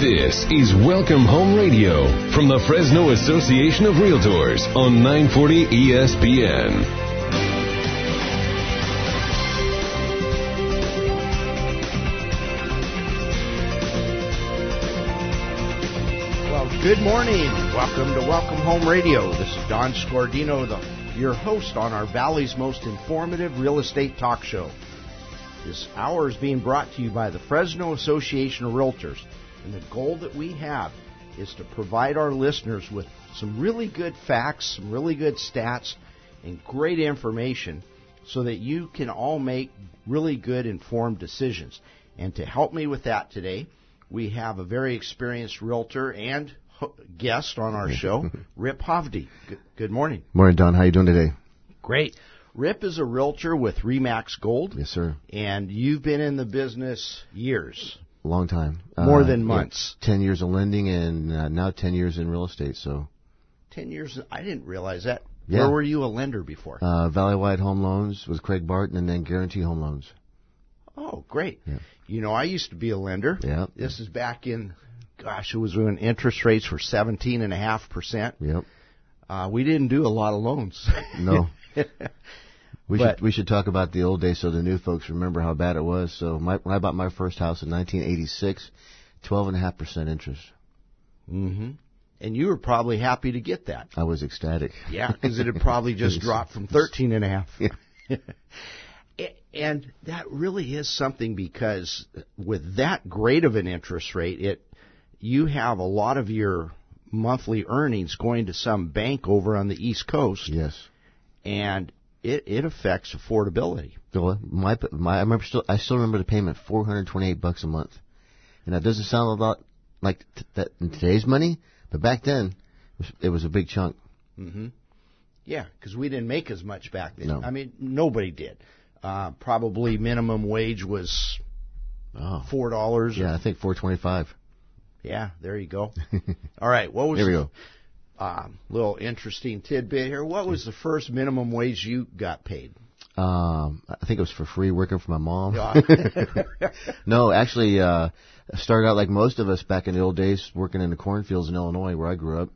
This is Welcome Home Radio from the Fresno Association of Realtors on 940 ESPN. Well, good morning. Welcome to Welcome Home Radio. This is Don Scordino, the, your host on our Valley's most informative real estate talk show. This hour is being brought to you by the Fresno Association of Realtors. And the goal that we have is to provide our listeners with some really good facts, some really good stats, and great information so that you can all make really good informed decisions. And to help me with that today, we have a very experienced realtor and guest on our show, Rip Hovde. Good, good morning. Morning, Don. How are you doing today? Great. Rip is a realtor with Remax Gold. Yes, sir. And you've been in the business years. A long time. More Uh, than yeah, months. Ten years of lending and uh, now ten years in real estate. So, 10 years. I didn't realize that. Yeah. Where were you a lender before? uh, Valley-wide home loans with Craig Barton, and then Guarantee Home Loans. oh, great. Yeah. You know, I used to be a lender. Yeah. This is back in, gosh, it was when interest rates were 17.5%. Yep. Uh, we didn't do a lot of loans. No. We But- should we should talk about the old days so the new folks remember how bad it was. So, my, when I bought my first house in 1986, twelve and a half percent interest. Mm-hmm. And you were probably happy to get that. I was ecstatic. Yeah, because it had probably just dropped from 13 and a half. Yeah. And that really is something because with that great of an interest rate, it you have a lot of your monthly earnings going to some bank over on the East Coast, Yes. and it it affects affordability. So my my I remember still I still remember the payment 428 bucks a month, and that doesn't sound a lot like t- that in today's money, but back then it was, it was a big chunk. Mm-hmm. Yeah, because we didn't make as much back then. No. I mean, nobody did. Uh, probably minimum wage was Oh, four dollars. yeah, I think 425. Yeah, there you go. All right, what was There we go. Um, little interesting tidbit here. What was the first minimum wage you got paid? Um, I think it was for free working for my mom. No, actually, uh, started out like most of us back in the old days, working in the cornfields in Illinois, where I grew up.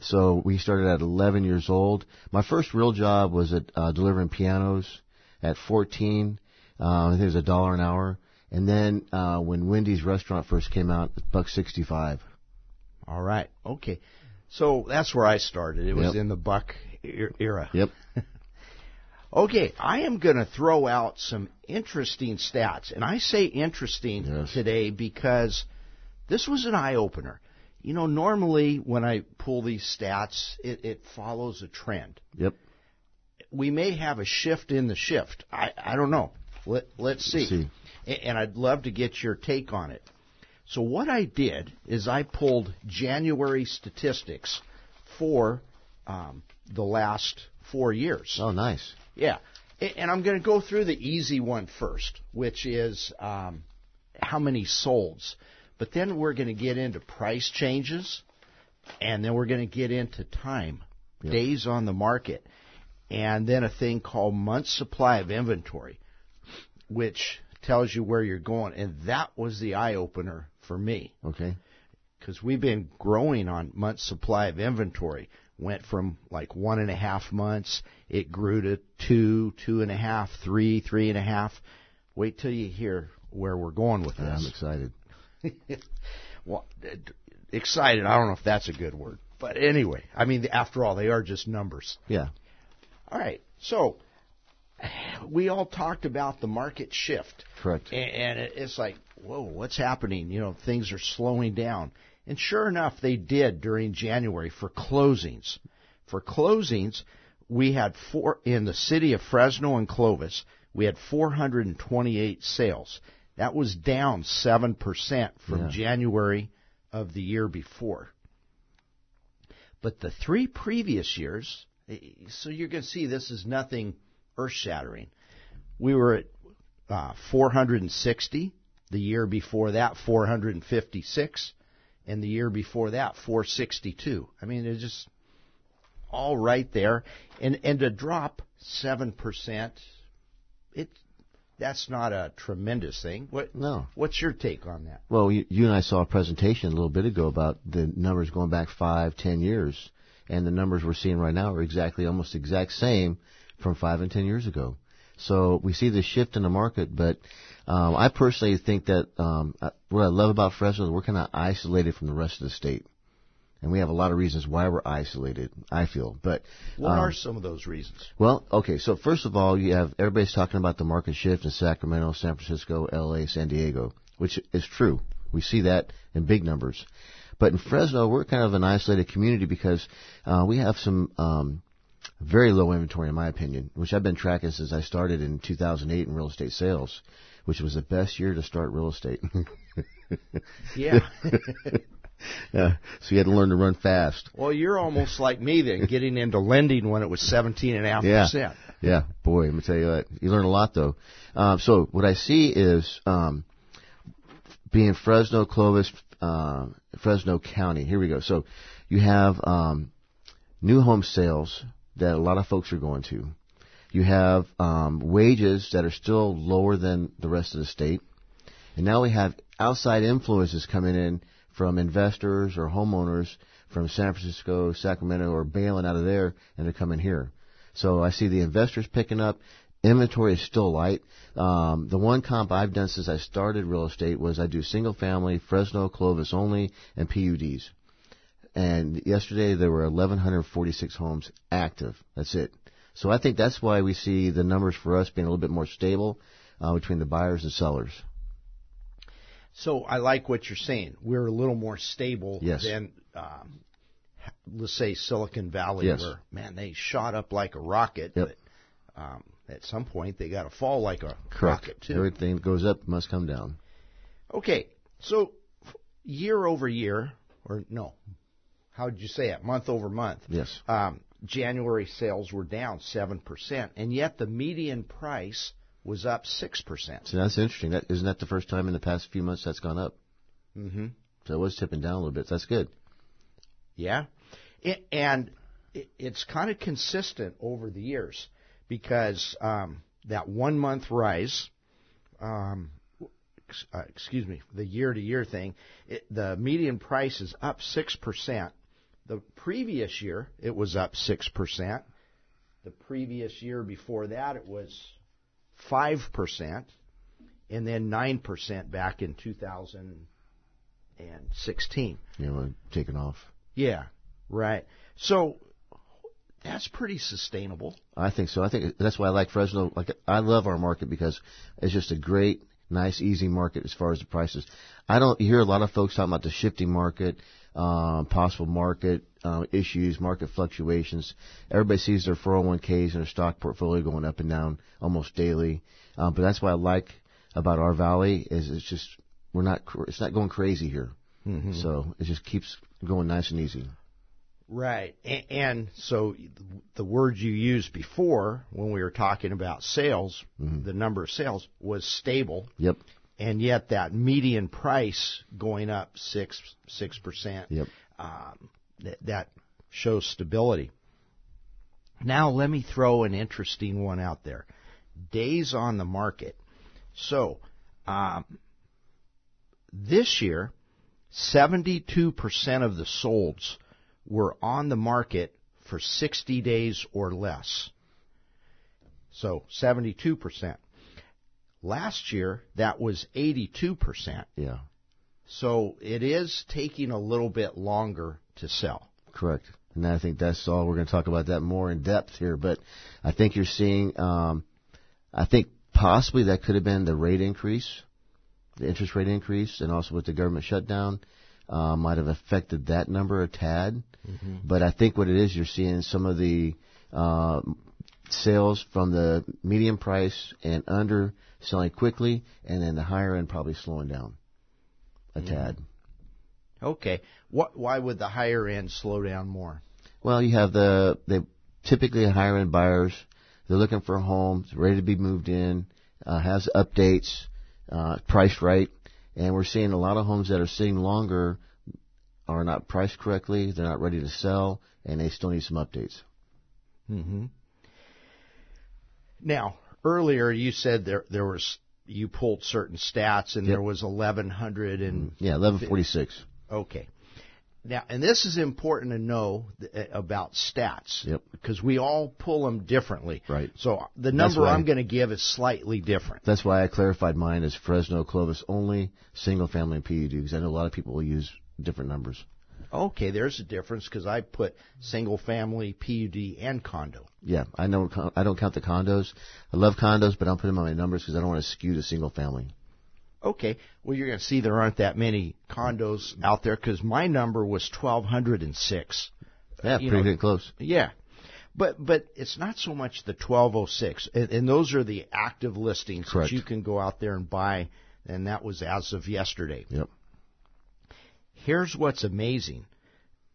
So we started at 11 years old. My first real job was at uh, delivering pianos at 14. Uh, I think it was a dollar an hour. And then uh, when Wendy's restaurant first came out, buck 65. All right, okay. So that's where I started. It was Yep. in the buck er- era. Yep. Okay, I am going to throw out some interesting stats, and I say interesting Yes. today because this was an eye opener. You know, normally when I pull these stats, it, it follows a trend. Yep. we may have a shift in the shift. I, I don't know. Let, let's see. see. And I'd love to get your take on it. So what I did is I pulled January statistics for um, the last four years. Oh, nice. Yeah. And I'm going to go through the easy one first, which is um, how many solds. But then we're going to get into price changes, and then we're going to get into time, days on the market, and then a thing called month supply of inventory, which tells you where you're going. And that was the eye opener for me Okay. because we've been growing on month supply of inventory. Went from like one and a half months, it grew to two, two and a half, three, three and a half. Wait till you hear where we're going with this. I'm excited. well, excited. I don't know if that's a good word, but anyway, I mean, after all, they are just numbers. Yeah. All right, so we all talked about the market shift. Correct. And it's like, whoa, what's happening? You know, things are slowing down. And sure enough, they did during January for closings. For closings, we had four in the city of Fresno and Clovis. We had 428 sales. That was down 7% from Yeah. January of the year before. But the three previous years, eh, so you're going to see this is nothing earth shattering. We were at uh, 460. The year before that, 456. And the year before that, 462. I mean, it's just all right there. And, and to drop 7%, it, that's not a tremendous thing. What? No. What's your take on that? Well, you, you and I saw a presentation a little bit ago about the numbers going back five, ten years, and the numbers we're seeing right now are exactly, almost exact same from five and ten years ago. So we see the shift in the market, but um, I personally think that um, uh, what I love about Fresno is we're kind of isolated from the rest of the state, and we have a lot of reasons why we're isolated. I feel, but What um, are some of those reasons? well, okay. So first of all, you have everybody's talking about the market shift in Sacramento, San Francisco, L.A., San Diego, which is true. We see that in big numbers. But in Fresno, we're kind of an isolated community because uh, we have some um, very low inventory, in my opinion, which I've been tracking since I started in 2008 in real estate sales, which was the best year to start real estate. Yeah. yeah, so you had to learn to run fast. well, you're almost like me then, getting into lending when it was seventeen and a half Yeah. percent. Yeah, boy, let me tell you what. You learn a lot though. Um, so what I see is um, being Fresno, Clovis, uh, Fresno County. Here we go. So you have um, new home sales that a lot of folks are going to. You have um, wages that are still lower than the rest of the state, and now we have outside influences coming in from investors or homeowners from San Francisco, Sacramento, or bailing out of there, and they're coming here. So I see the investors picking up. Inventory is still light. Um, the one comp I've done since I started real estate was I do single family, Fresno, Clovis only, and PUDs. And yesterday there were 1,146 homes active. That's it. So I think that's why we see the numbers for us being a little bit more stable uh, between the buyers and sellers. So I like what you're saying. We're a little more stable Yes. than, um, let's say, Silicon Valley, Yes. where man they shot up like a rocket, Yep. but um, at some point they got to fall like a Correct. rocket too. Everything that goes up must come down. Okay, so year over year, or no, how would you say it? Month over month. Yes. Um, January sales were down seven percent, and yet the median price was up six percent. So that's interesting. That isn't that the first time in the past few months that's gone up. Mm-hmm. So it was tipping down a little bit. That's good. Yeah, it, and it, it's kind of consistent over the years because um, that one month rise, um, uh, excuse me, the year to year thing, it, the median price is up six percent. The previous year it was up six percent. The previous year before that it was five percent, and then nine percent back in 2016. You know, taking off. Yeah, right. So that's pretty sustainable. I think so. I think that's why I like Fresno. Like I love our market because it's just a great, nice, easy market as far as the prices. I don't hear a lot of folks talking about the shifting market, um, possible market uh, issues, market fluctuations. Everybody sees their 401ks and their stock portfolio going up and down almost daily. Um, but that's what I like about our valley is it's just we're not it's not going crazy here. So it just keeps going nice and easy. Right. And, and so the word you used before when we were talking about sales, the number of sales was stable, Yep. And yet that median price going up six six percent. Yep. Um, that, that shows stability. Now let me throw an interesting one out there: days on the market. So um, this year, seventy-two percent of the solds were on the market for 60 days or less. So 72%. Last year, that was 82%. Yeah. So it is taking a little bit longer to sell. Correct. And I think that's all. We're going to talk about that more in depth here. But I think you're seeing, um, I think possibly that could have been the rate increase, the interest rate increase, and also with the government shutdown, uh, might have affected that number a tad. But I think what it is, you're seeing some of the uh, sales from the medium price and under selling quickly, and then the higher end probably slowing down a tad. Okay. What, why would the higher end slow down more? Well, you have the they typically higher end buyers. They're looking for a home, ready to be moved in, uh, has updates, uh, priced right, and we're seeing a lot of homes that are sitting longer are not priced correctly. They're not ready to sell, and they still need some updates. Mm-hmm. Now, earlier you said there there was you pulled certain stats and Yep. there was 1100 and mm-hmm. Yeah, 1146. okay. Now, and this is important to know th- eh, about stats. Yep. Because we all pull them differently. Right. So the number I'm going to give is slightly different. That's why I clarified mine as Fresno Clovis only, single family and PUD, because I know a lot of people will use different numbers. Okay, there's a difference because I put single family, PUD, and condo. Yeah, I know. I don't count the condos. I love condos, but I don't put them on my numbers because I don't want to skew the single family. Okay, well you're going to see there aren't that many condos out there because my number was 1206. Yeah, You pretty know- good close. Yeah. But but it's not so much the 1206, and, and those are the active listings Correct. that you can go out there and buy, and that was as of yesterday. Yep. Here's what's amazing,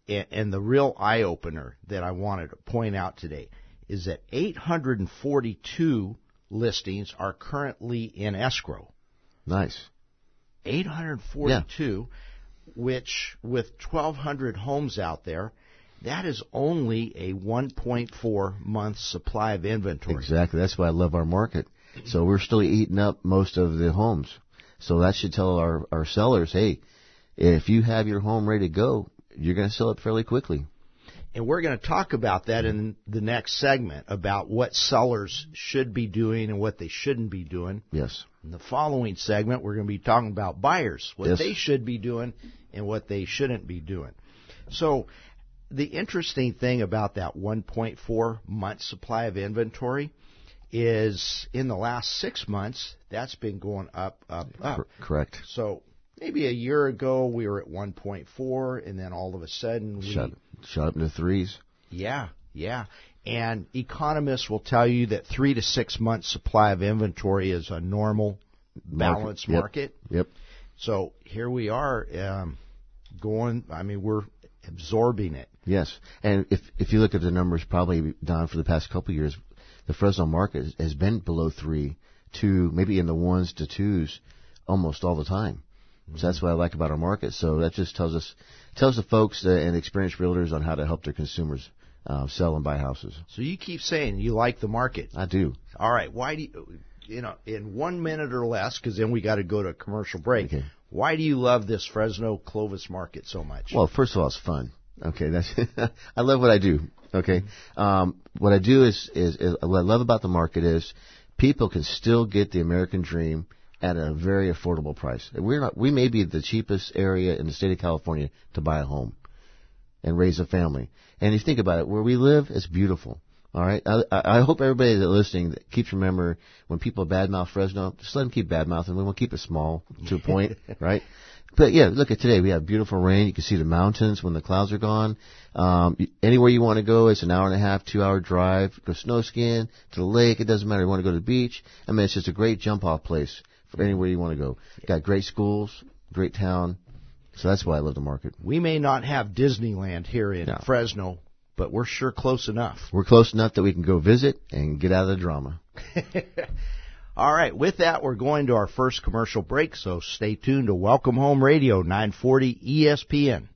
and, the real eye opener that I wanted to point out today is that 842 listings are currently in escrow. Nice. 842, which with 1,200 homes out there, that is only a 1.4 month supply of inventory. Exactly. That's why I love our market. So we're still eating up most of the homes. So that should tell our, our sellers, hey, if you have your home ready to go, you're going to sell it fairly quickly. And we're going to talk about that in the next segment about what sellers should be doing and what they shouldn't be doing. Yes. In the following segment, we're going to be talking about buyers, what Yes. they should be doing and what they shouldn't be doing. So, the interesting thing about that 1.4 month supply of inventory is in the last six months, that's been going up, up, up. Correct. So, maybe a year ago we were at 1.4, and then all of a sudden we. Shot, shot up into threes. Yeah, yeah. And economists will tell you that three to six months supply of inventory is a normal balanced Yep. market. Yep. So here we are um, going. I mean, we're absorbing it. Yes, and if if you look at the numbers, probably Don for the past couple of years, the Fresno market has- has been below three, to maybe in the ones to twos, almost all the time. So that's what I like about our market. So that just tells us tells the folks and experienced realtors on how to help their consumers uh, sell and buy houses. So you keep saying you like the market. I do. All right. Why do you? You know, in one minute or less, because then we got to go to a commercial break. Okay. Why do you love this Fresno Clovis market so much? Well, first of all, it's fun. Okay, that's I love what I do. Okay, um, what I do is, is is what I love about the market is people can still get the American dream at a very affordable price. We're not we may be the cheapest area in the state of California to buy a home and raise a family. And if you think about it, where we live, it's beautiful. All right. I, I I hope everybody that's listening keeps remember when people badmouth Fresno, just let them keep badmouthing. We will keep it small to a point, right? But yeah, look at today. We have beautiful rain. You can see the mountains when the clouds are gone. Um, anywhere you want to go, it's an hour and a half, two hour drive. Go snow skiing to the lake. It doesn't matter. You want to go to the beach. I mean, it's just a great jump off place for anywhere you want to go. Got great schools, great town. So that's why I love the market. we may not have Disneyland here in No. Fresno, but we're sure close enough. We're close enough that we can go visit and get out of the drama. All right, with that, we're going to our first commercial break, so stay tuned to Welcome Home Radio 940 ESPN.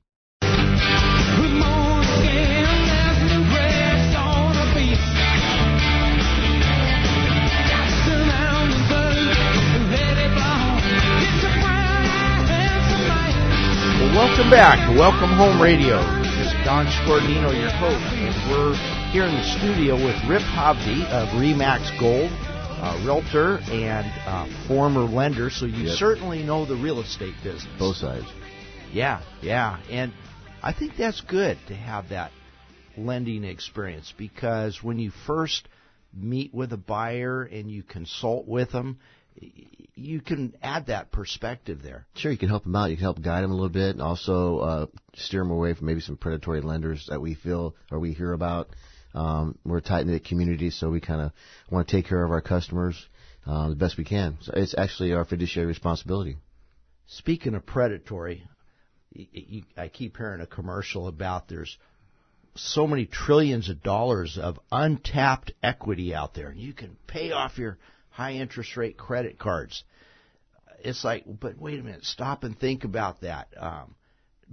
Welcome back to Welcome Home Radio. This is Don Scordino, your host, and we're here in the studio with Rip Hovde of Remax Gold, a realtor and uh, former lender, so you Yep. certainly know the real estate business. Both sides. Yeah, yeah. And I think that's good to have that lending experience because when you first meet with a buyer and you consult with them, you can add that perspective there. Sure, you can help them out. You can help guide them a little bit, and also uh, steer them away from maybe some predatory lenders that we feel or we hear about. Um, we're a tight knit community, so we kind of want to take care of our customers uh, the best we can. So it's actually our fiduciary responsibility. Speaking of predatory, I keep hearing a commercial about there's so many trillions of dollars of untapped equity out there, and you can pay off your high interest rate credit cards. It's like, but wait a minute, stop and think about that. Um,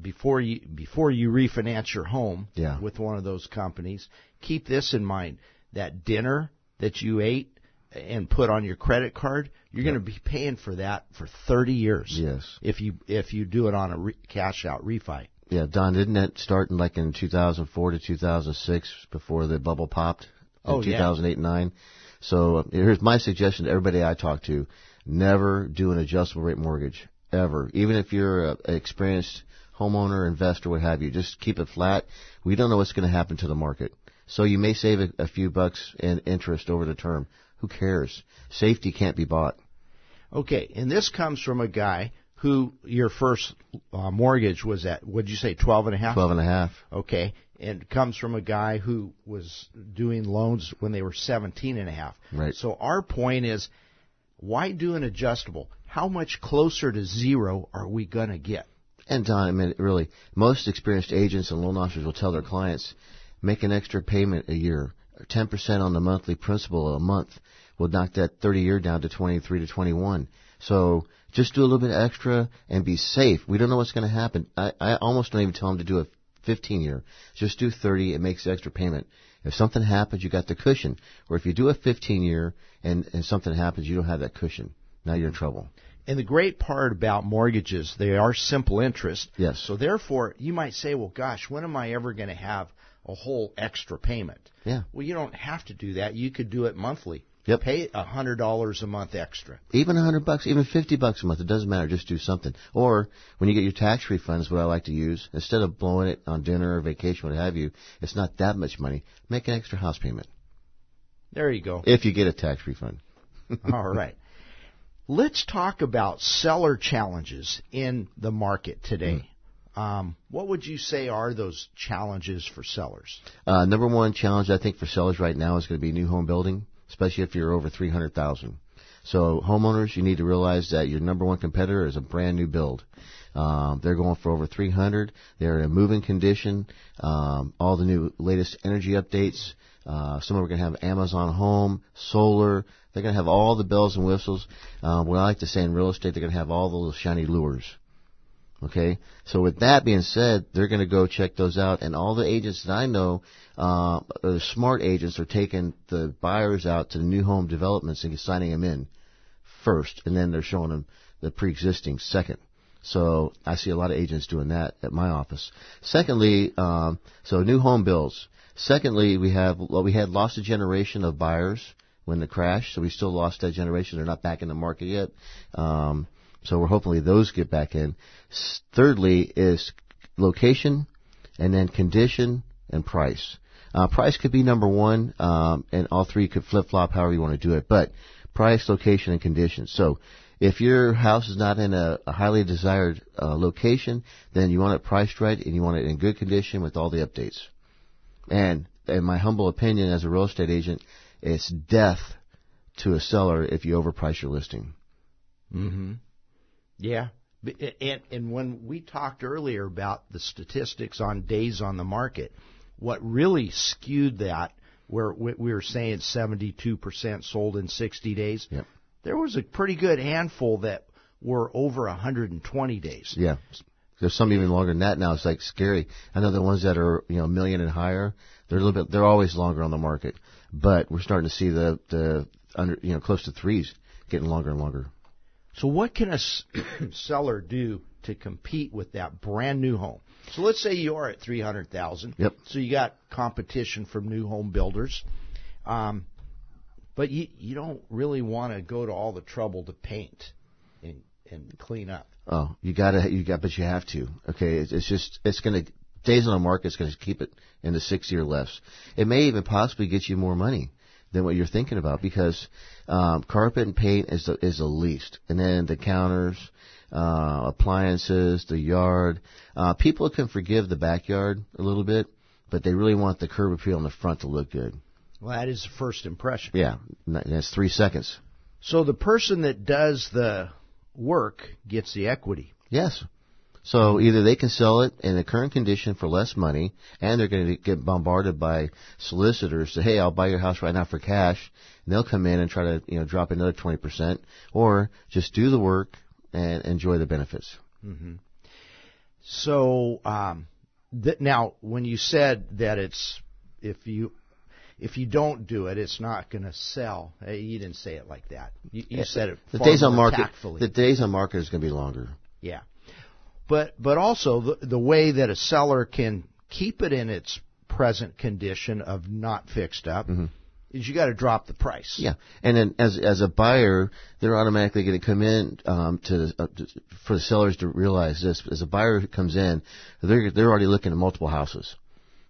before you before you refinance your home Yeah. with one of those companies, keep this in mind: that dinner that you ate and put on your credit card, you're going to be paying for that for 30 years. Yes. If you if you do it on a re- cash out refi. Yeah, Don, didn't that start in like in 2004 to 2006 before the bubble popped? In Oh, yeah. 2008 and 9. So uh, here's my suggestion to everybody I talk to. Never do an adjustable rate mortgage. Ever. Even if you're a, a experienced homeowner, investor, what have you. Just keep it flat. We don't know what's going to happen to the market. So you may save a, a few bucks in interest over the term. Who cares? Safety can't be bought. Okay, and this comes from a guy who your first uh, mortgage was at what'd you say 12 and a half? 12 and a half. Okay, and it comes from a guy who was doing loans when they were 17 and a half. Right. So our point is why do an adjustable? How much closer to zero are we going to get? And Don, I mean, really, most experienced agents and loan officers will tell their clients, make an extra payment a year, 10% on the monthly principal a month will knock that 30 year down to 23 to 21. So just do a little bit extra and be safe. We don't know what's going to happen. I, I almost don't even tell them to do a 15 year. Just do 30. It makes the extra payment. If something happens, you got the cushion. Or if you do a 15 year and, and something happens, you don't have that cushion. Now you're in trouble. And the great part about mortgages, they are simple interest. Yes. So therefore, you might say, well, gosh, when am I ever going to have a whole extra payment? Yeah. Well, you don't have to do that. You could do it monthly. Yep. Pay a hundred dollars a month extra. Even a hundred bucks, even fifty bucks a month, it doesn't matter. Just do something. Or when you get your tax refunds, what I like to use, instead of blowing it on dinner or vacation, what have you, it's not that much money. Make an extra house payment There you go. if you get a tax refund. All right. Let's talk about seller challenges in the market today. Um, what would you say are those challenges for sellers? Uh, number one challenge I think for sellers right now is going to be new home building, especially if you're over three hundred thousand. So homeowners, you need to realize that your number one competitor is a brand new build. Um, they're going for over 300. They're in a moving condition. Um, all the new latest energy updates. Uh, some of them are going to have Amazon Home, solar. They're going to have all the bells and whistles. Uh, what I like to say in real estate, they're going to have all the little shiny lures. Okay, so with that being said, they're going to go check those out, and all the agents that I know, uh, smart agents are taking the buyers out to the new home developments and signing them in first, and then they're showing them the pre-existing second. So I see a lot of agents doing that at my office. Secondly, um, so new home builds. Secondly, we have well, we had lost a generation of buyers when the crash, so we still lost that generation. They're not back in the market yet. Um, so we're hopefully those get back in. Thirdly is location, and then condition and price. Uh, price could be number one, um, and all three could flip flop however you want to do it. But price, location, and condition. So if your house is not in a, a highly desired uh, location, then you want it priced right and you want it in good condition with all the updates. And in my humble opinion as a real estate agent, it's death to a seller if you overprice your listing. Mm-hmm. Yeah. And, and when we talked earlier about the statistics on days on the market, what really skewed that, where we we were saying 72% sold in 60 days, Yep. there was a pretty good handful that were over 120 days. Yeah. There's some even longer than that now. It's like scary. I know the ones that are, you know, a million and higher, they're a little bit, they're always longer on the market. But we're starting to see the, the under, you know, close to threes getting longer and longer. So what can a seller do to compete with that brand new home? So let's say you are at 300,000. Yep. So you got competition from new home builders. Um, but you you don't really want to go to all the trouble to paint and and clean up. Oh, you gotta, you got, but you have to. Okay, it's, it's just, it's gonna, days on the market is gonna keep it in the 60 or less. It may even possibly get you more money than what you're thinking about because, um, carpet and paint is the, is the least. And then the counters, uh, appliances, the yard, uh, people can forgive the backyard a little bit, but they really want the curb appeal in the front to look good. Well, that is the first impression. Yeah, that's three seconds. So the person that does the work gets the equity. Yes. So either they can sell it in the current condition for less money, and they're going to get bombarded by solicitors. Say, hey, I'll buy your house right now for cash, and they'll come in and try to you know drop another twenty percent, or just do the work and enjoy the benefits. So um, th- now, when you said that it's if you if you don't do it, it's not going to sell. Eh, You didn't say it like that. You, you said it The days on market, tactfully. the days on market is going to be longer. Yeah. But but also the the way that a seller can keep it in its present condition of not fixed up is you got to drop the price. Mm-hmm. Yeah, and then as as a buyer, they're automatically going to come in um, to, uh, to for the sellers to realize this. As a buyer who comes in, they're they're already looking at multiple houses.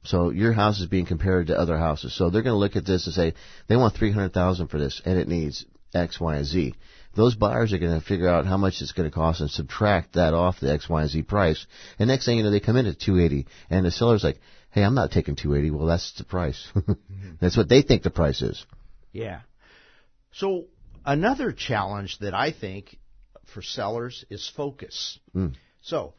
So your house is being compared to other houses. So they're going to look at this and say they want three hundred thousand for this, and it needs X, Y, and Z. Those buyers are going to figure out how much it's going to cost and subtract that off the X, Y, and Z price. And next thing you know, they come in at two eighty, and the seller's like, "Hey, I'm not taking two eighty. Well, that's the price. that's what they think the price is. Yeah. So another challenge that I think for sellers is focus. Mm. So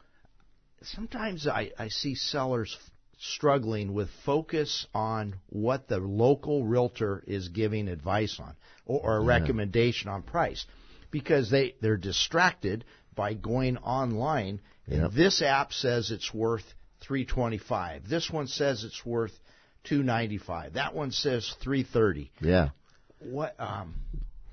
sometimes I, I see sellers struggling with focus on what the local realtor is giving advice on or, or a recommendation on price because they, they're distracted by going online and Yep. this app says it's worth 325 this one says it's worth 295 that one says 330 Yeah." what um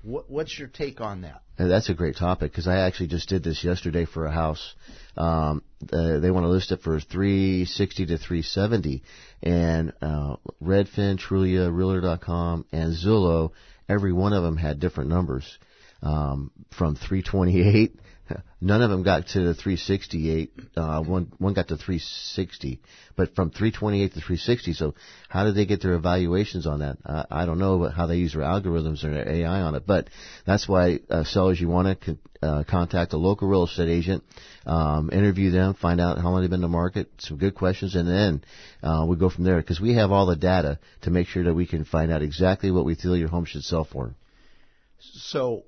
what what's your take on that that's a great topic because I actually just did this yesterday for a house. Um, uh, they want to list it for 360 to 370, and uh, Redfin, Trulia, Realtor.com, and Zillow, every one of them had different numbers. Um, from 328, none of them got to 368. Uh, one one got to 360, but from 328 to 360. So how did they get their evaluations on that? I, I don't know how they use their algorithms or their AI on it, but that's why uh, sellers you want to uh, contact a local real estate agent, um, interview them, find out how long they've been in the market, some good questions, and then uh, we go from there because we have all the data to make sure that we can find out exactly what we feel your home should sell for. so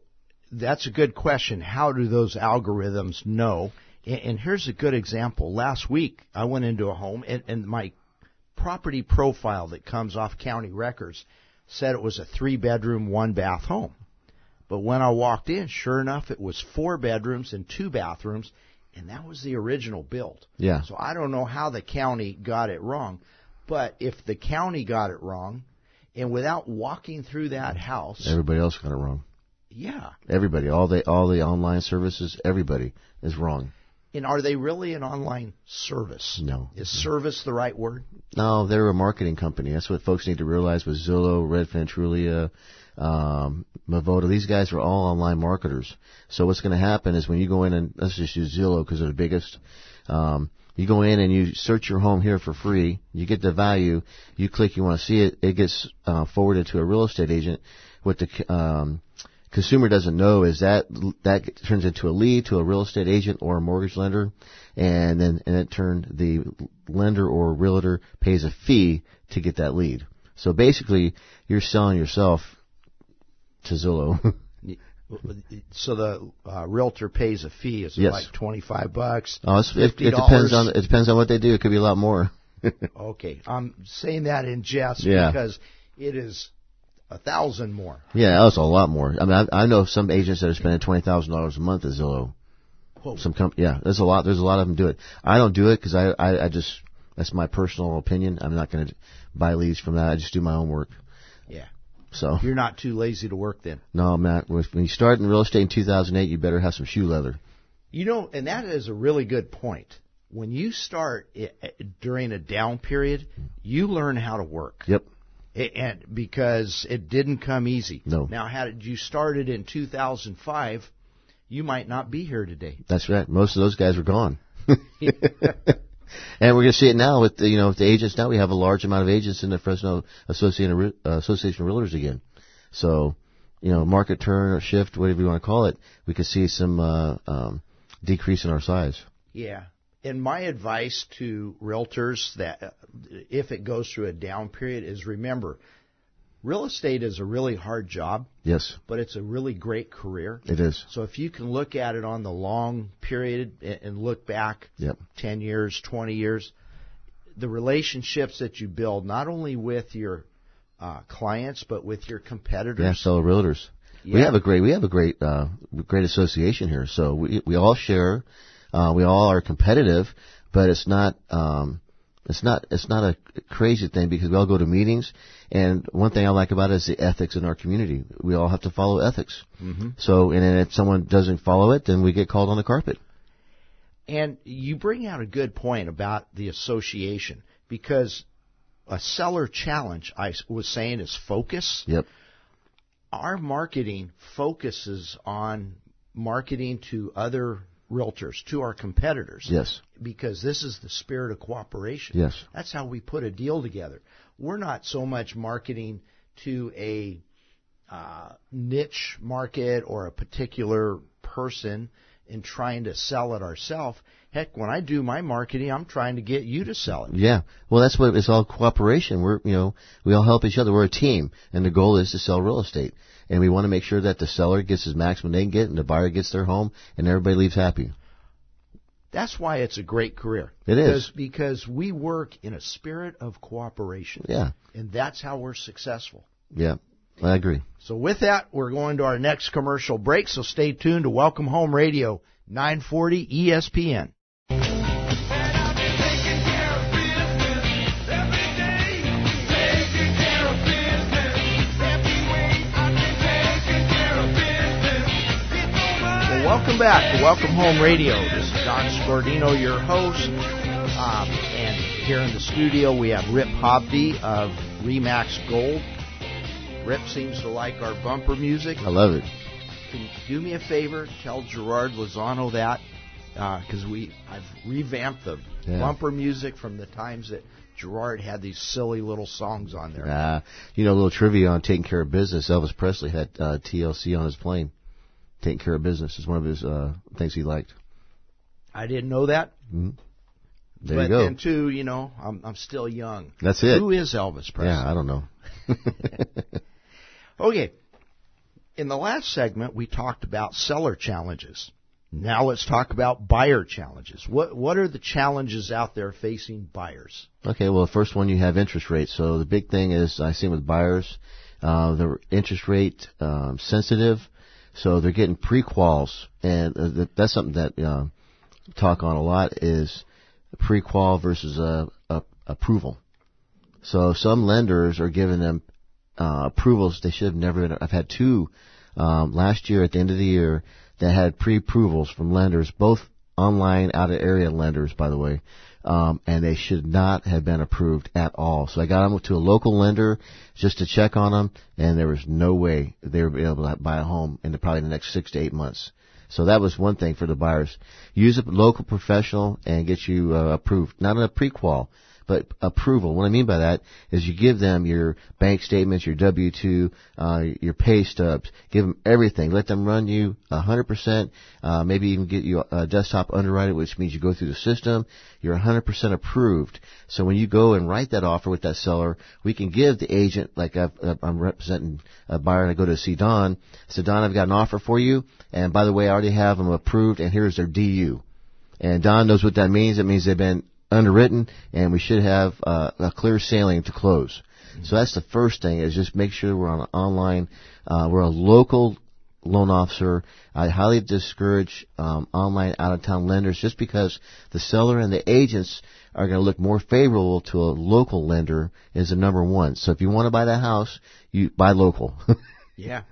that's a good question. How do those algorithms know? And, and here's a good example. Last week i went into a home and, and my property profile that comes off county records said it was a three bedroom one bath home. But when i walked in sure enough it was four bedrooms and two bathrooms and that was the original build. Yeah. So I don't know how the county got it wrong, but if the county got it wrong, and without walking through that house, Everybody else got it wrong. Yeah. Everybody, all the all the online services, everybody is wrong. And are they really an online service? No. Is service the right word? No, they're a marketing company. That's what folks need to realize with Zillow, Redfin, Trulia, um, Movoto. These guys are all online marketers. So what's going to happen is when you go in and let's just use Zillow because they're the biggest. Um, you go in and you search your home here for free. You get the value. You click. You want to see it. It gets uh, forwarded to a real estate agent. with the um, consumer doesn't know is that that turns into a lead to a real estate agent or a mortgage lender, and then and it turned the lender or realtor pays a fee to get that lead. So basically, you're selling yourself to Zillow. So the uh, realtor pays a fee. Is it Yes. like twenty five bucks? oh, it's, it, it depends on it depends on what they do. It could be a lot more. Okay, I'm saying that in jest Yeah. because it is a thousand more. yeah, that's a lot more. I mean, I, I know some agents that are spending twenty thousand dollars a month at Zillow. Whoa. Some com- yeah, there's a lot. There's a lot of them do it. I don't do it because I, I I just that's my personal opinion. I'm not going to buy leads from that. I just do my own work. Yeah, So you're not too lazy to work then. no, Matt. When you start in real estate in 2008, you better have some shoe leather. You know, and that is a really good point. When you start i- during a down period, you learn how to work. Yep. And because it didn't come easy. No. Now, had you started in 2005, you might not be here today. That's right. Most of those guys were gone. and we're going to see it now with the, you know with the agents. Now we have a large amount of agents in the Fresno Association of, uh, Association of Realtors again. So, you know, market turn or shift, whatever you want to call it, we could see some uh, um, decrease in our size. Yeah. And my advice to realtors that if it goes through a down period is remember, real estate is a really hard job, Yes, but it's a really great career. it is. So if you can look at it on the long period and look back Yep. 10 years, 20 years, the relationships that you build, not only with your uh, clients, but with your competitors. Yeah, fellow realtors. We have a great we have a great uh, great association here. So we we all share, uh, we all are competitive, but it's not um, It's not it's not a crazy thing because we all go to meetings, and one thing I like about it is the ethics in our community. We all have to follow ethics. Mm-hmm. So, and then if someone doesn't follow it, then we get called on the carpet. And you bring out a good point about the association because a seller challenge, I was saying, is focus. Yep. Our marketing focuses on marketing to other realtors, to our competitors. Yes. Because this is the spirit of cooperation. Yes. That's how we put a deal together. We're not so much marketing to a uh, niche market or a particular person and trying to sell it ourselves. Heck, when I do my marketing, I'm trying to get you to sell it. Yeah. Well, that's what it's all cooperation. We're, you know, we all help each other. We're a team, and the goal is to sell real estate. And we want to make sure that the seller gets as maximum they can get, and the buyer gets their home, and everybody leaves happy. That's why it's a great career. It is. because, because we work in a spirit of cooperation. Yeah. And that's how we're successful. Yeah. I agree. So with that, we're going to our next commercial break. So stay tuned to Welcome Home Radio, 940 ESPN. Welcome back to Welcome Home Radio. This is Don Scordino, your host. Um, and here in the studio, we have Rip Hovde of Remax Gold. Rip seems to like our bumper music. I love it. Can you do me a favor? Tell Gerard Lozano that because we I've revamped the Yeah. bumper music from the times that Gerard had these silly little songs on there. Uh, you know, a little trivia on taking care of business. Elvis Presley had uh, TLC on his plane. Taking care of business is one of his uh, things he liked. I didn't know that. There but you go. then too, you know, I'm I'm still young. That's it. Who is Elvis Presley? Yeah, I don't know. Okay. In the last segment, we talked about seller challenges. Now let's talk about buyer challenges. What what are the challenges out there facing buyers? Okay, well, the first one you have interest rates. So the big thing is I see with buyers, uh, the interest rate um, sensitive, so they're getting pre-quals, and uh, th- that's something that uh, talk on a lot is pre-qual versus uh, uh, approval. So some lenders are giving them uh, approvals they should have never. Been, I've had two um, last year at the end of the year that had pre-approvals from lenders, both online out of area lenders, by the way, um, and they should not have been approved at all. So I got them to a local lender just to check on them, and there was no way they would be able to buy a home in the, probably the next six to eight months. So that was one thing for the buyers. Use a local professional and get you uh, approved. Not a pre-qual, but approval. What I mean by that is you give them your bank statements, your W-2, uh, your pay stubs, give them everything. Let them run you 100%, uh, maybe even get you a desktop underwriter, which means you go through the system. You're 100% approved. So when you go and write that offer with that seller, we can give the agent, like I've, uh, I'm representing a buyer and I go to see Don, I said, Don, I've got an offer for you. And by the way, I already have them approved and here's their DU. And Don knows what that means. It means they've been underwritten, and we should have uh, a clear sailing to close. So that's the first thing is just make sure we're on an online, uh, we're a local loan officer. I highly discourage um, online out of town lenders just because the seller and the agents are going to look more favorable to a local lender is the number one. So if you want to buy the house, you buy local. Yeah.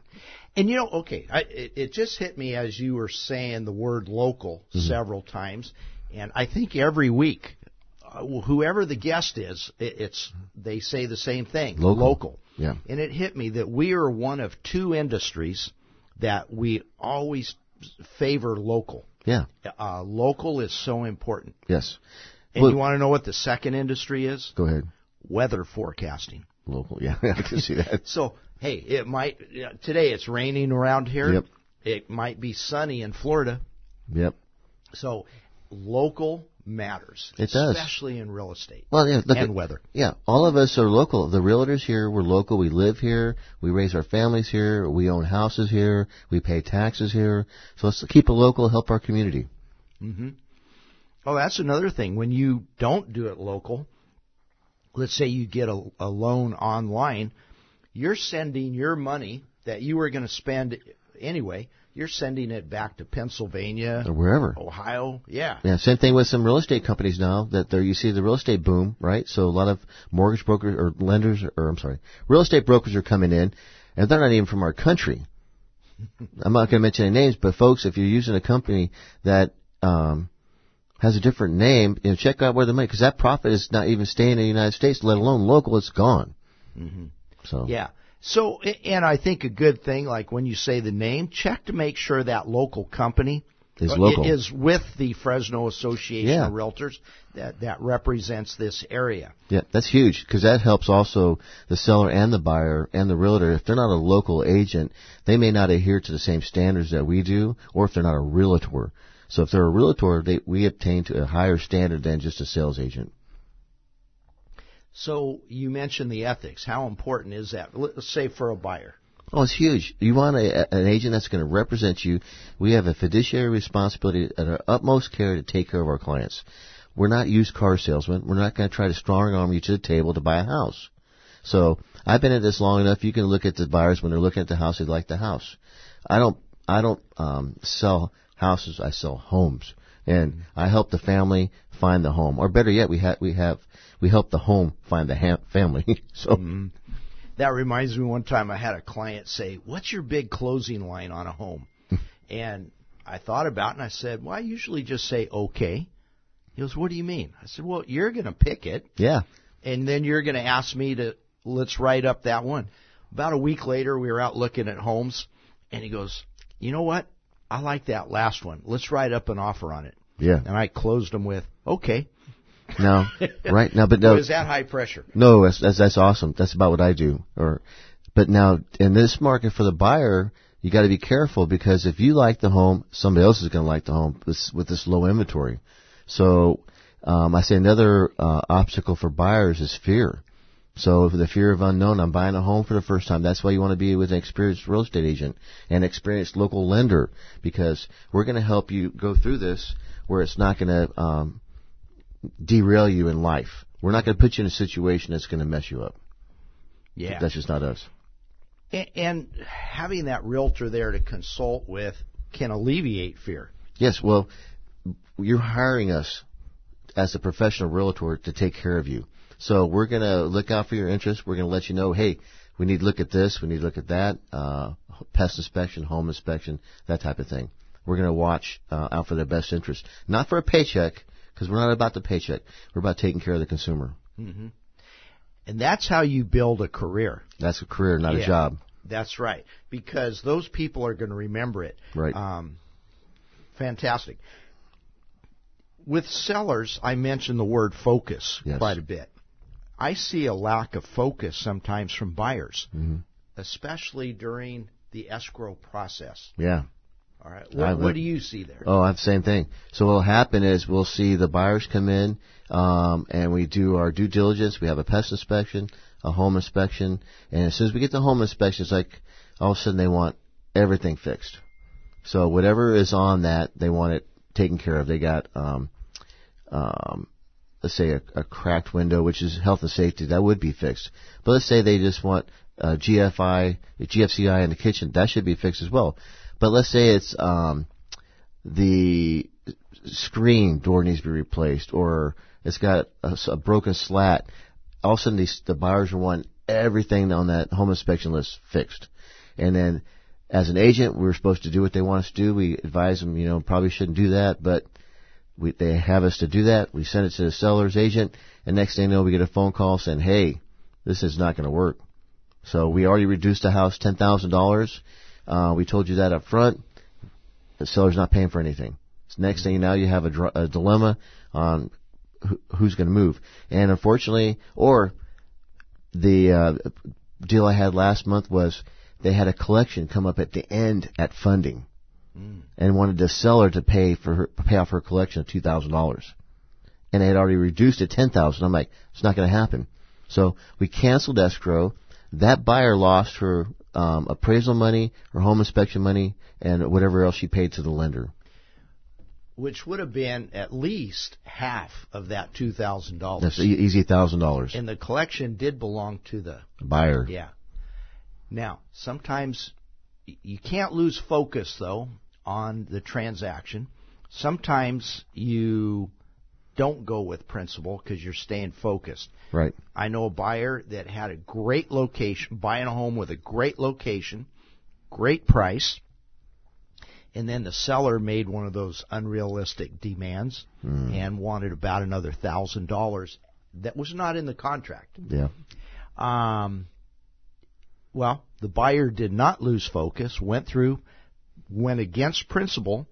And you know, okay, I, it, it just hit me as you were saying the word local Mm-hmm. several times, and I think every week, whoever the guest is, it, it's they say the same thing, Local. Yeah. And it hit me that we are one of two industries that we always favor local. yeah. Uh, local is so important. Yes. And Well- you want to know what the second industry is? Go ahead. Weather forecasting. Local. Yeah. I can see that. So, hey, it might today it's raining around here. Yep. It might be sunny in Florida. Yep. So, local matters. It does. especially in real estate Well, yeah, look and at- weather. Yeah, all of us are local. The realtors here, we're local. We live here. We raise our families here. We own houses here. We pay taxes here. So let's keep it local, help our community. Mhm. Oh, that's another thing. When you don't do it local, let's say you get a, a loan online, you're sending your money that you were going to spend anyway you're sending it back to Pennsylvania, or wherever. Ohio. Yeah. Yeah, same thing with some real estate companies now that there you see the real estate boom, right? So a lot of mortgage brokers or lenders or I'm sorry, real estate brokers are coming in and they're not even from our country. I'm not going to mention any names, but folks, if you're using a company that um has a different name, you know, check out where the money because that profit is not even staying in the United States, let alone local. It's gone. Mm-hmm. So Yeah. So, and I think a good thing, like when you say the name, check to make sure that local company Is uh, local. is with the Fresno Association Yeah. of Realtors that that represents this area. Yeah, that's huge because that helps also the seller and the buyer and the realtor. If they're not a local agent, they may not adhere to the same standards that we do, or if they're not a realtor. So if they're a realtor, they, we obtain to a higher standard than just a sales agent. So you mentioned the ethics. How important is that? Let's say for a buyer. Oh, it's huge. You want a, an agent that's going to represent you. We have a fiduciary responsibility and our utmost care to take care of our clients. We're not used car salesmen. We're not going to try to strong arm you to the table to buy a house. So I've been at this long enough. You can look at the buyers when they're looking at the house. They like the house. I don't. I don't um, sell houses. I sell homes, and I help the family find the home, or better yet, we have we have we help the home find the ha- family. so mm-hmm. That reminds me one time I had a client say, What's your big closing line on a home? and I thought about it and I said, Well, I usually just say okay. He goes, What do you mean? I said, Well, you're gonna pick it yeah, and then you're gonna ask me to let's write up that one. About a week later we were out looking at homes and he goes, You know what? I like that last one. Let's write up an offer on it. yeah. And I closed them with, Okay. No, right now, but no, Was that high pressure? No, that's, that's that's awesome. That's about what I do. Or, but now in this market for the buyer, you got to be careful because if you like the home, somebody else is going to like the home with, with this low inventory. So, um, I say another uh, obstacle for buyers is fear. So the fear of unknown, I'm buying a home for the first time. That's why you want to be with an experienced real estate agent and experienced local lender because we're going to help you go through this where it's not going to um, derail you in life. We're not going to put you in a situation that's going to mess you up. Yeah. That's just not us. And having that realtor there to consult with can alleviate fear. Yes, well, you're hiring us as a professional realtor to take care of you. So we're going to look out for your interests. We're going to let you know, hey, we need to look at this, we need to look at that, uh, pest inspection, home inspection, that type of thing. We're going to watch uh, out for their best interest, not for a paycheck, because we're not about the paycheck. We're about taking care of the consumer. And that's how you build a career. That's a career, not Yeah. a job. That's right. Because those people are going to remember it. Right. Um, fantastic. With sellers, I mentioned the word focus Yes. quite a bit. I see a lack of focus sometimes from buyers, Mm-hmm. especially during the escrow process. Yeah. All right. What, would- what do you see there? Oh, I have the same thing. So what'll happen is we'll see the buyers come in, um, and we do our due diligence. We have a pest inspection, a home inspection, and as soon as we get the home inspection, it's like all of a sudden they want everything fixed. So whatever is on that, they want it taken care of. They got, um, um, let's say a, a cracked window, which is health and safety, that would be fixed. But let's say they just want uh, GFI, GFCI in the kitchen, that should be fixed as well. But let's say it's um, the screen door needs to be replaced, or it's got a, a broken slat. All of a sudden, the buyers want everything on that home inspection list fixed, and then as an agent, we're supposed to do what they want us to do. We advise them, you know, probably shouldn't do that, but we, they have us to do that. We send it to the seller's agent, and next thing you know, we get a phone call saying, "Hey, this is not going to work." So we already reduced the house ten thousand dollars. Uh, we told you that up front. The seller's not paying for anything. So next thing you know, you have a, dr- a dilemma on who, who's going to move. And unfortunately, or the uh, deal I had last month was they had a collection come up at the end at funding, and wanted the seller to pay for her, pay off her collection of two thousand dollars, and they had already reduced it ten thousand. I'm like, it's not going to happen. So we canceled escrow. That buyer lost her um, appraisal money, her home inspection money, and whatever else she paid to the lender. Which would have been at least half of that two thousand dollars. e- easy thousand dollars. And the collection did belong to the Buyer. Yeah. Now, sometimes you can't lose focus though on the transaction. Sometimes you don't go with principal because you're staying focused. Right. I know a buyer that had a great location, buying a home with a great location, great price, and then the seller made one of those unrealistic demands and wanted about another thousand dollars that was not in the contract. Yeah. Um, well, the buyer did not lose focus, went through, went against principle,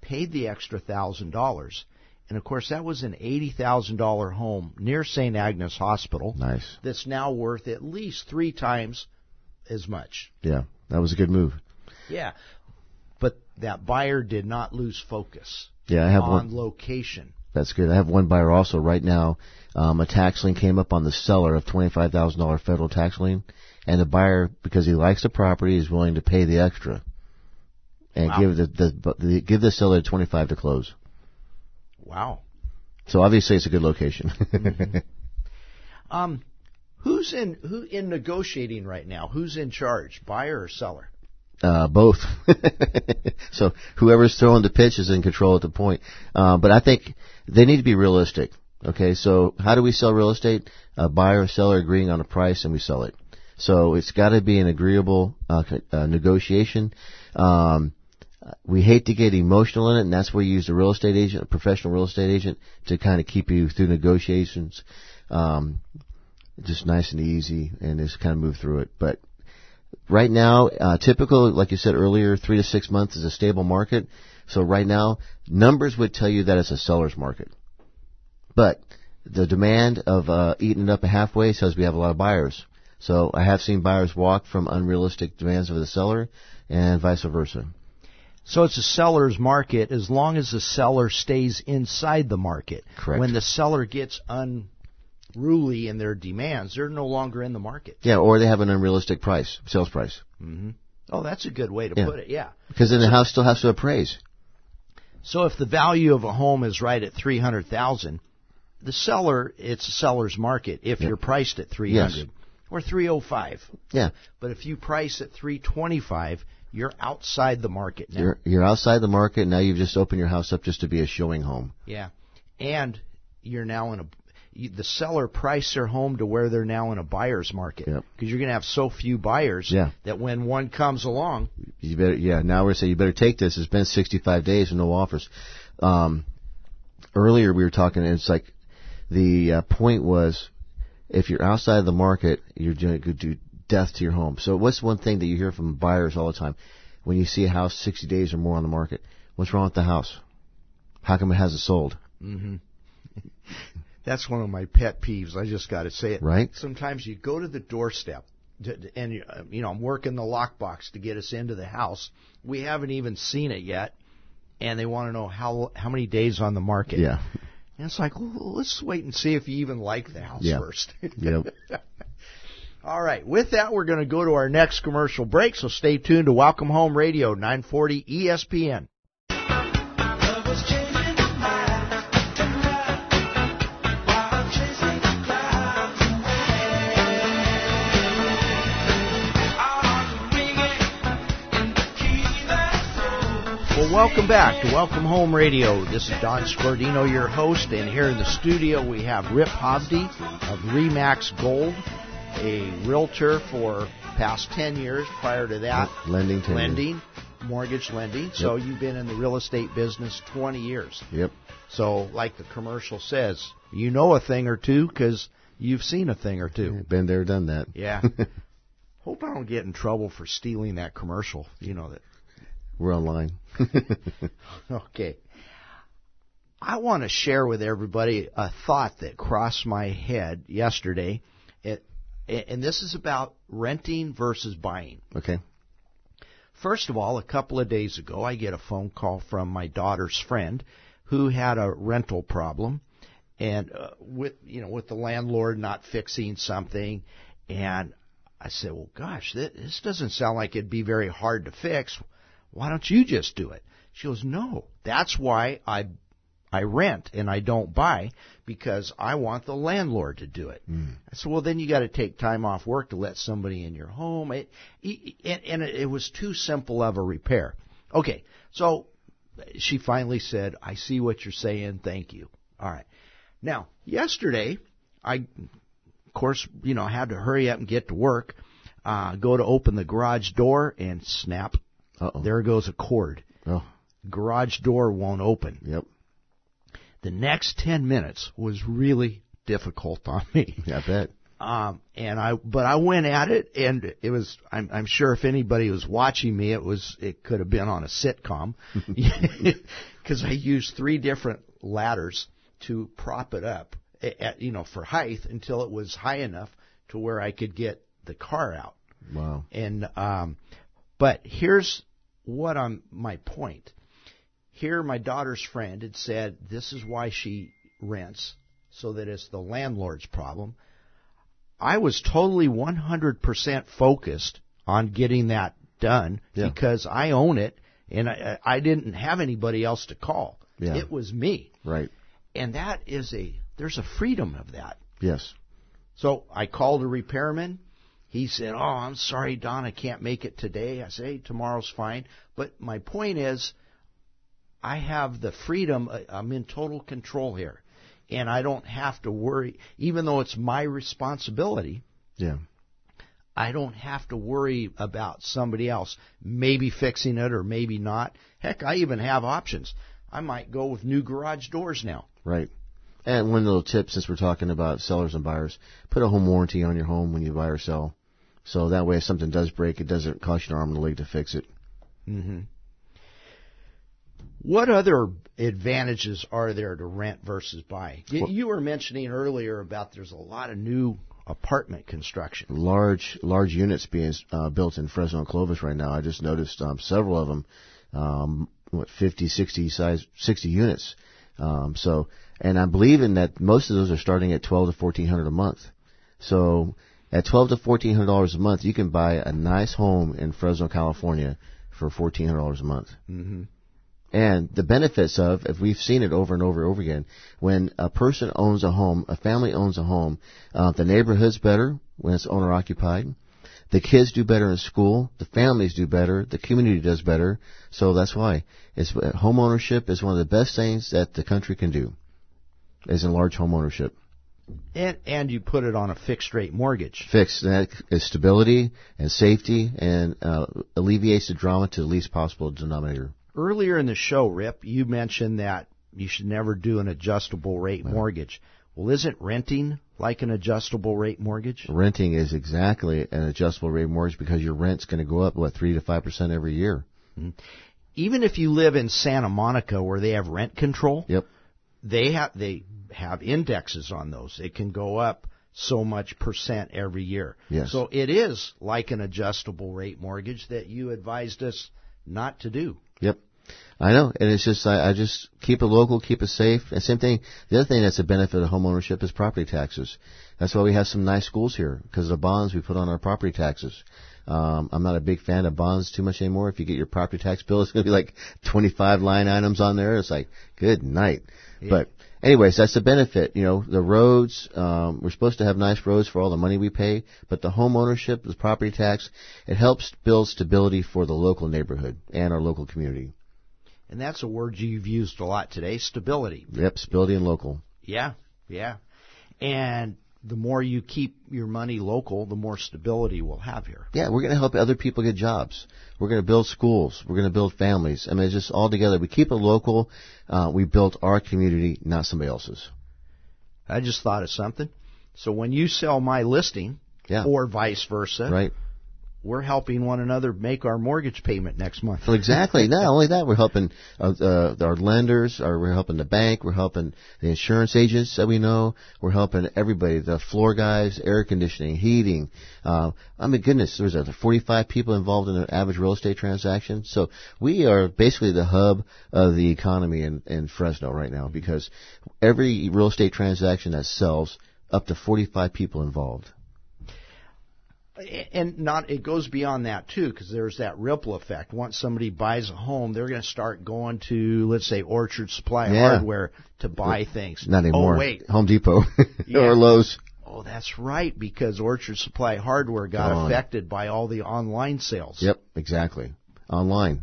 paid the extra thousand dollars. And of course, that was an $80,000 home near St. Agnes Hospital Nice. that's now worth at least three times as much. Yeah. That was a good move. Yeah. But that buyer did not lose focus Yeah, I have on one. location. That's good. I have one buyer also right now. Um, a tax lien came up on the seller of twenty-five thousand dollar federal tax lien, and the buyer, because he likes the property, is willing to pay the extra, and Wow. give the, the, the give the seller twenty-five to close. Wow. So obviously, it's a good location. Um, who's in who in negotiating right now? Who's in charge, buyer or seller? Uh, both. so whoever's throwing the pitch is in control at the point. Uh, but I think they need to be realistic. Okay, so how do we sell real estate? A buyer and seller agreeing on a price and we sell it. So it's got to be an agreeable uh, uh, negotiation. Um, we hate to get emotional in it, and that's where you use a real estate agent, a professional real estate agent, to kind of keep you through negotiations. Um, just nice and easy, and just kind of move through it. But right now, uh, typical, like you said earlier, three to six months is a stable market. So right now, numbers would tell you that it's a seller's market. But the demand of uh, eating it up halfway says we have a lot of buyers. So I have seen buyers walk from unrealistic demands of the seller, and vice versa. So it's a seller's market as long as the seller stays inside the market. Correct. When the seller gets unruly in their demands, they're no longer in the market. Yeah, or they have an unrealistic price, sales price, Mm-hmm. Oh, that's a good way to Yeah. put it. Yeah. because then the house still has to appraise. So if the value of a home is right at 300,000, the seller, it's a seller's market if you're priced at 300 or 305. Yeah, But if you price at 325, you're outside the market now. you're you're outside the market now. You've just opened your house up just to be a showing home. Yeah, and you're now in a the seller priced their home to where they're now in a buyer's market because Yep. you're going to have so few buyers Yeah. that when one comes along, You better, yeah. Now we're saying you better take this. It's been 65 days and no offers. Um, earlier we were talking, and it's like the uh, point was, if you're outside of the market, you're going to do death to your home. So what's one thing that you hear from buyers all the time when you see a house 60 days or more on the market? What's wrong with the house? How come it hasn't sold? that's one of my pet peeves. I just got to say it. Right. Sometimes you go to the doorstep. And you uh, you know I'm working the lockbox to get us into the house. We haven't even seen it yet, and they want to know how how many days on the market. Yeah. And it's like, well, let's wait and see if you even like the house first. Yep. All right. With that, we're going to go to our next commercial break. So stay tuned to Welcome Home Radio, 940 ESPN. Welcome back to Welcome Home Radio. This is Don Scordino, your host, and here in the studio we have Rip Hovde of Remax Gold, a realtor for past 10 years. Prior to that, Lending to lending, mortgage lending. So you've been in the real estate business 20 years. Yep. So, like the commercial says, you know a thing or two because you've seen a thing or two. Been there, done that. Yeah. Hope I don't get in trouble for stealing that commercial. You know that. We're online. Okay. I want to share with everybody a thought that crossed my head yesterday. It, and this is about renting versus buying. okay. First of all, a couple of days ago, I get a phone call from my daughter's friend who had a rental problem, and uh, with you know with the landlord not fixing something, and I said, well, gosh, this, this doesn't sound like it'd be very hard to fix. Why don't you just do it? She goes, no, that's why I I rent and I don't buy because I want the landlord to do it. I said, well, then you got to take time off work to let somebody in your home. It, it, and it, it was too simple of a repair. Okay, so she finally said, I see what you're saying. Thank you. All right. Now, yesterday, I, of course, you know, had to hurry up and get to work, uh, go to open the garage door and snap. Uh-oh. There goes a cord. Oh, Garage door won't open. yep. The next 10 minutes was really difficult on me. Yeah, I bet. Um, and I, but I went at it, and it was. I'm, I'm sure if anybody was watching me, it was. It could have been on a sitcom, because I used three different ladders to prop it up, at, you know, for height until it was high enough to where I could get the car out. Wow. And um, but here's what I'm my point. Here, my daughter's friend had said this is why she rents, so that it's the landlord's problem. I was totally 100% focused on getting that done Yeah. because I own it and I, I didn't have anybody else to call. Yeah. It was me. Right. And that is a, there's a freedom of that. Yes. So I called a repairman. He said, "Oh, I'm sorry, Don, I can't make it today." I say, hey, "Tomorrow's fine." But my point is, I have the freedom. I'm in total control here, and I don't have to worry. Even though it's my responsibility, Yeah. I don't have to worry about somebody else maybe fixing it or maybe not. Heck, I even have options. I might go with new garage doors now. Right. And one little tip, since we're talking about sellers and buyers, put a home warranty on your home when you buy or sell. So that way, if something does break, it doesn't cost you an arm and a leg to fix it. What other advantages are there to rent versus buy? You, you were mentioning earlier about there's a lot of new apartment construction. Large, large units being uh, built in Fresno and Clovis right now. I just noticed um, several of them, um, what 50, 60 size, 60 units. Um, so, and I'm believing that most of those are starting at 12 to 1400 a month. So, at 12 to 1400 dollars a month, you can buy a nice home in Fresno, California, for 1400 dollars a month. And the benefits of, if we've seen it over and over and over again, when a person owns a home, a family owns a home, uh, the neighborhood's better when it's owner occupied. The kids do better in school. The families do better. The community does better. So that's why it's home ownership is one of the best things that the country can do. Is enlarge home ownership. And and you put it on a fixed rate mortgage. Fixed that is stability and safety and uh, alleviates the drama to the least possible denominator. Earlier in the show, Rip, you mentioned that you should never do an adjustable rate mortgage. Well, isn't renting like an adjustable rate mortgage? Renting is exactly an adjustable rate mortgage because your rent's going to go up what three to five percent every year. Even if you live in Santa Monica where they have rent control, Yep. They have they have indexes on those. It can go up so much percent every year. Yes. So it is like an adjustable rate mortgage that you advised us not to do. Yep. I know, and it's just I, I just keep it local, keep it safe. And same thing. The other thing that's a benefit of home ownership is property taxes. That's why we have some nice schools here because of the bonds we put on our property taxes. Um, I'm not a big fan of bonds too much anymore. If you get your property tax bill, it's going to be like 25 line items on there. It's like good night. But anyways, that's the benefit. You know, the roads. Um, we're supposed to have nice roads for all the money we pay, but the home ownership, the property tax, it helps build stability for the local neighborhood and our local community. And that's a word you've used a lot today, stability. Yep, stability and local. Yeah, yeah. And the more you keep your money local, the more stability we'll have here. Yeah, we're going to help other people get jobs. We're going to build schools. We're going to build families. I mean, it's just all together. We keep it local. Uh, we built our community, not somebody else's. I just thought of something. So when you sell my listing, Yeah. or vice versa, Right? We're helping one another make our mortgage payment next month. Well, exactly. Not only that, we're helping uh, uh, our lenders, or we're helping the bank, we're helping the insurance agents that we know, we're helping everybody, the floor guys, air conditioning, heating. Uh, I mean, goodness, there's uh, 45 people involved in an average real estate transaction. So we are basically the hub of the economy in, in Fresno right now because every real estate transaction that sells, up to 45 people involved. And not it goes beyond that too, because there's that ripple effect. Once somebody buys a home, they're going to start going to, let's say, Orchard Supply Yeah. Hardware to buy things. Not oh, anymore. Oh wait, Home Depot Yeah. or Lowe's. oh that's right, because Orchard Supply Hardware got Gone. affected by all the online sales. Yep, exactly. Online.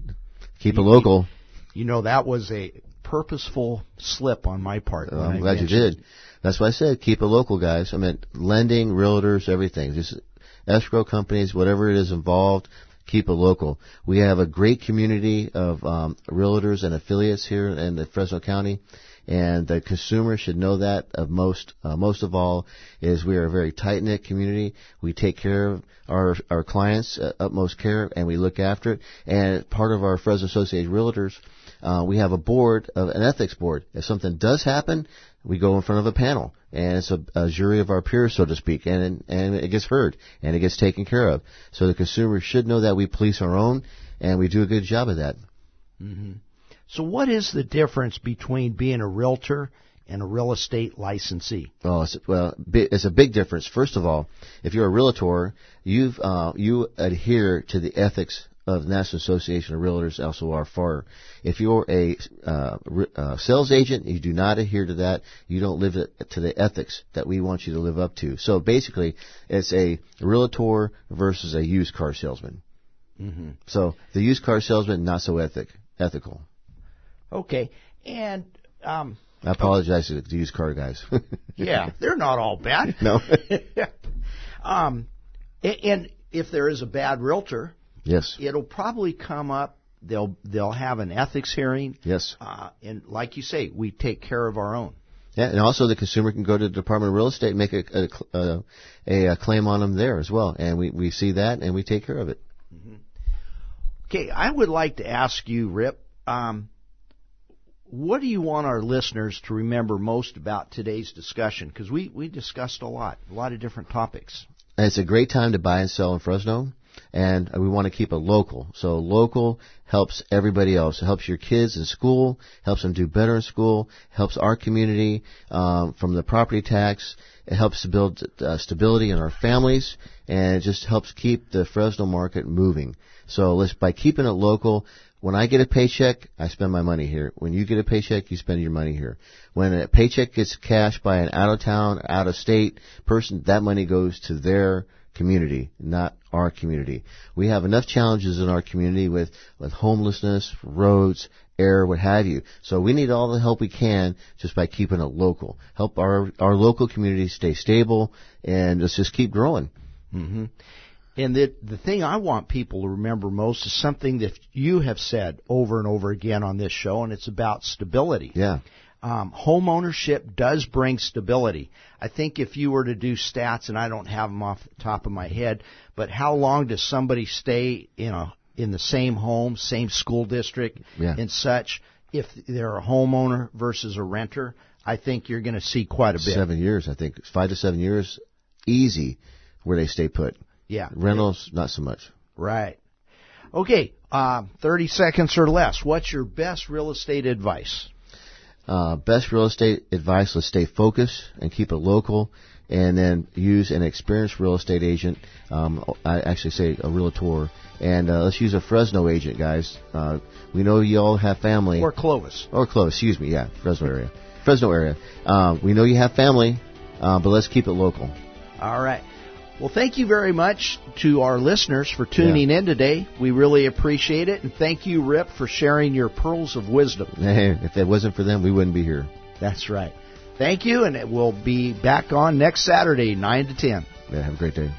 Keep it local. You know that was a purposeful slip on my part. I'm glad you did. That's why I said keep it local, guys. I mean, lending, realtors, everything. Just escrow companies, whatever it is involved, keep it local. We have a great community of um, realtors and affiliates here in the Fresno County, and the consumer should know that. Of most, uh, most of all, is we are a very tight knit community. We take care of our our clients uh, utmost care, and we look after it. And part of our Fresno Associated Realtors. Uh, we have a board, of an ethics board. If something does happen, we go in front of a panel, and it's a, a jury of our peers, so to speak, and and it gets heard and it gets taken care of. So the consumer should know that we police our own, and we do a good job of that. So what is the difference between being a realtor and a real estate licensee? Oh, it's, well, it's a big difference. First of all, if you're a realtor, you've uh, you adhere to the ethics of the National Association of Realtors, also our FAR. If you're a uh, uh, sales agent, you do not adhere to that. You don't live to the ethics that we want you to live up to. So basically, it's a realtor versus a used car salesman. Mm-hmm. So the used car salesman not so ethic ethical. Okay, and um, I apologize to the used car guys. yeah, they're not all bad. no. um, and if there is a bad realtor, yes. it'll probably come up. They'll they'll have an ethics hearing, Yes. uh, and like you say, we take care of our own. Yeah, and also the consumer can go to the Department of Real Estate and make a a, a, a, a claim on them there as well, and we we see that and we take care of it. Okay, I would like to ask you, Rip, um, what do you want our listeners to remember most about today's discussion? Because we, we discussed a lot, a lot of different topics. And it's a great time to buy and sell in Fresno, and we want to keep it local. So local helps everybody else. It helps your kids in school, helps them do better in school, helps our community um, from the property tax. It helps to build uh, stability in our families, and it just helps keep the Fresno market moving. So let's by keeping it local. When I get a paycheck, I spend my money here. When you get a paycheck, you spend your money here. When a paycheck gets cashed by an out of town, out of state person, that money goes to their community, not our community. We have enough challenges in our community with, with homelessness, roads, air, what have you. So we need all the help we can just by keeping it local. Help our, our local community stay stable and let's just keep growing. Mm-hmm. And the, the thing I want people to remember most is something that you have said over and over again on this show, and it's about stability. Yeah. Um, home ownership does bring stability. I think if you were to do stats, and I don't have them off the top of my head, but how long does somebody stay in a in the same home, same school district, Yeah. and such? If they're a homeowner versus a renter, I think you're going to see quite a bit. Seven years, I think. Five to seven years, easy, where they stay put. Yeah. Rentals, not so much. Right. Okay. Um, Thirty seconds or less. What's your best real estate advice? Uh, best real estate advice: let's stay focused and keep it local, and then use an experienced real estate agent. Um, I actually say a realtor, and uh, let's use a Fresno agent, guys. Uh, we know you all have family, Or Clovis? or close. Excuse me, yeah, Fresno area, Fresno area. Uh, we know you have family, uh, but let's keep it local. All right. Well, thank you very much to our listeners for tuning in today. We really appreciate it. And thank you, Rip, for sharing your pearls of wisdom. Hey, if it wasn't for them, we wouldn't be here. That's right. Thank you, and it will be back on next Saturday, 9 to 10. Yeah, have a great day.